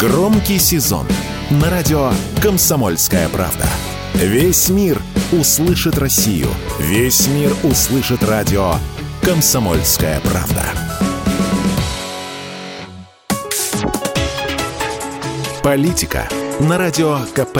Громкий сезон на радио «Комсомольская правда». Весь мир услышит Россию. Весь мир услышит радио «Комсомольская правда». Политика на радио КП.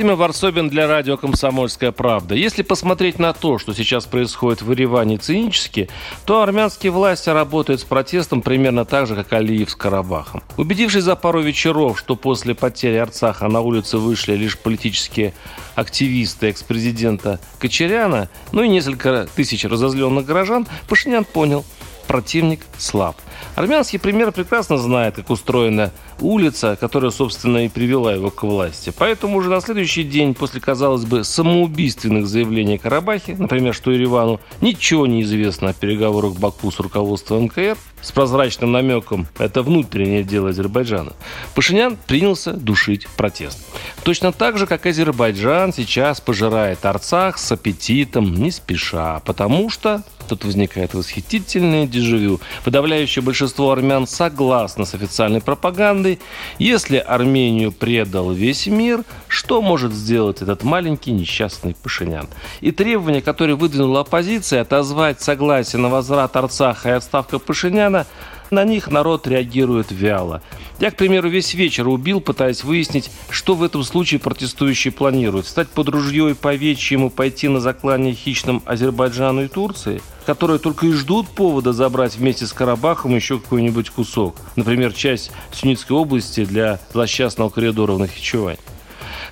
Владимир Варсобин для радио «Комсомольская правда». Если посмотреть на то, что сейчас происходит в Ереване цинически, то армянские власти работают с протестом примерно так же, как Алиев с Карабахом. Убедившись за пару вечеров, что после потери Арцаха на улице вышли лишь политические активисты экс-президента Кочеряна, ну и несколько тысяч разозленных горожан, Пашинян понял – противник слаб. Армянский премьер прекрасно знает, как устроена улица, которая, собственно, и привела его к власти. Поэтому уже на следующий день после, казалось бы, самоубийственных заявлений Карабахе, например, что Еревану ничего не известно о переговорах Баку с руководством НКР, с прозрачным намеком «это внутреннее дело Азербайджана», Пашинян принялся душить протест. Точно так же, как Азербайджан сейчас пожирает Арцах с аппетитом, не спеша, потому что тут возникает восхитительное дежавю. Подавляющее большинство армян согласно с официальной пропагандой. Если Армению предал весь мир, что может сделать этот маленький несчастный Пашинян? И требования, которые выдвинула оппозиция, отозвать согласие на возврат Арцаха и отставка Пашиняна – на них народ реагирует вяло. Я, к примеру, весь вечер убил, пытаясь выяснить, что в этом случае протестующие планируют. Стать под ружье и повечьему пойти на заклание хищным Азербайджану и Турции, которые только и ждут повода забрать вместе с Карабахом еще какой-нибудь кусок. Например, часть Сунитской области для злосчастного коридора в Нахичевань.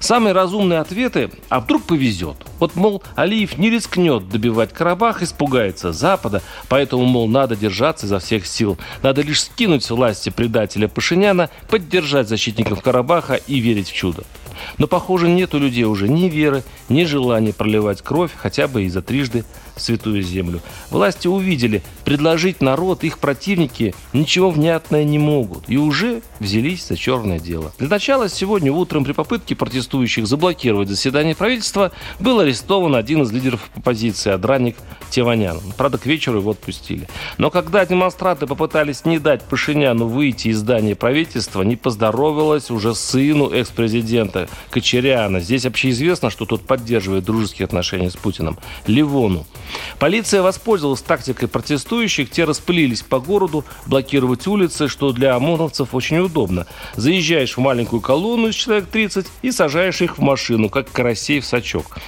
Самые разумные ответы – а вдруг повезет? Вот, мол, Алиев не рискнет добивать Карабах, испугается Запада, поэтому, мол, надо держаться изо всех сил. Надо лишь скинуть с власти предателя Пашиняна, поддержать защитников Карабаха и верить в чудо. Но, похоже, нет у людей уже ни веры, ни желания проливать кровь хотя бы и за трижды святую землю. Власти увидели, предложить народ их противники ничего внятное не могут и уже взялись за черное дело. Для начала сегодня утром при попытке протестующих заблокировать заседание правительства был арестован один из лидеров оппозиции, Адраник Теванян. Правда, к вечеру его отпустили. Но когда демонстранты попытались не дать Пашиняну выйти из здания правительства, не поздоровилась уже сыну экс-президента Кочеряна. Здесь общеизвестно, что тот поддерживает дружеские отношения с Путиным. Ливону. Полиция воспользовалась тактикой протестующих. Те распылились по городу, блокировать улицы, что для ОМОНовцев очень удобно. Заезжаешь в маленькую колонну из человек 30 и сажаешь их в машину, как карасей в сачок.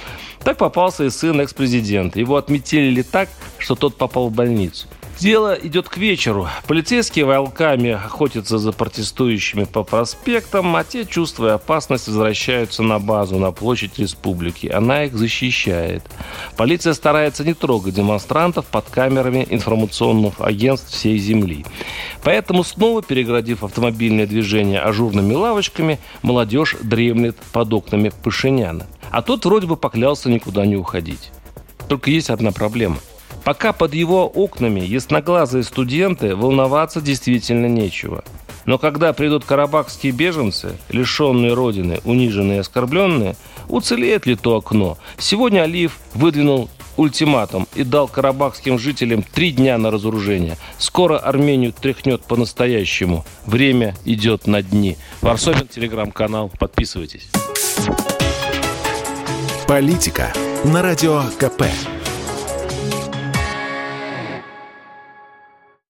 Так попался и сын экс-президента. Его отметили так, что тот попал в больницу. Дело идет к вечеру. Полицейские волками охотятся за протестующими по проспектам, а те, чувствуя опасность, возвращаются на базу, на площадь республики. Она их защищает. Полиция старается не трогать демонстрантов под камерами информационных агентств всей земли. Поэтому, снова переградив автомобильное движение ажурными лавочками, молодежь дремлет под окнами Пашиняна. А тот вроде бы поклялся никуда не уходить. Только есть одна проблема – Пока под его окнами ясноглазые студенты, волноваться действительно нечего. Но когда придут карабахские беженцы, лишенные родины, униженные и оскорбленные, уцелеет ли то окно? Сегодня Алиев выдвинул ультиматум и дал карабахским жителям три дня на разоружение. Скоро Армению тряхнет по-настоящему. Время идет на дни. Варсобин, телеграм-канал. Подписывайтесь. Политика на радио КП.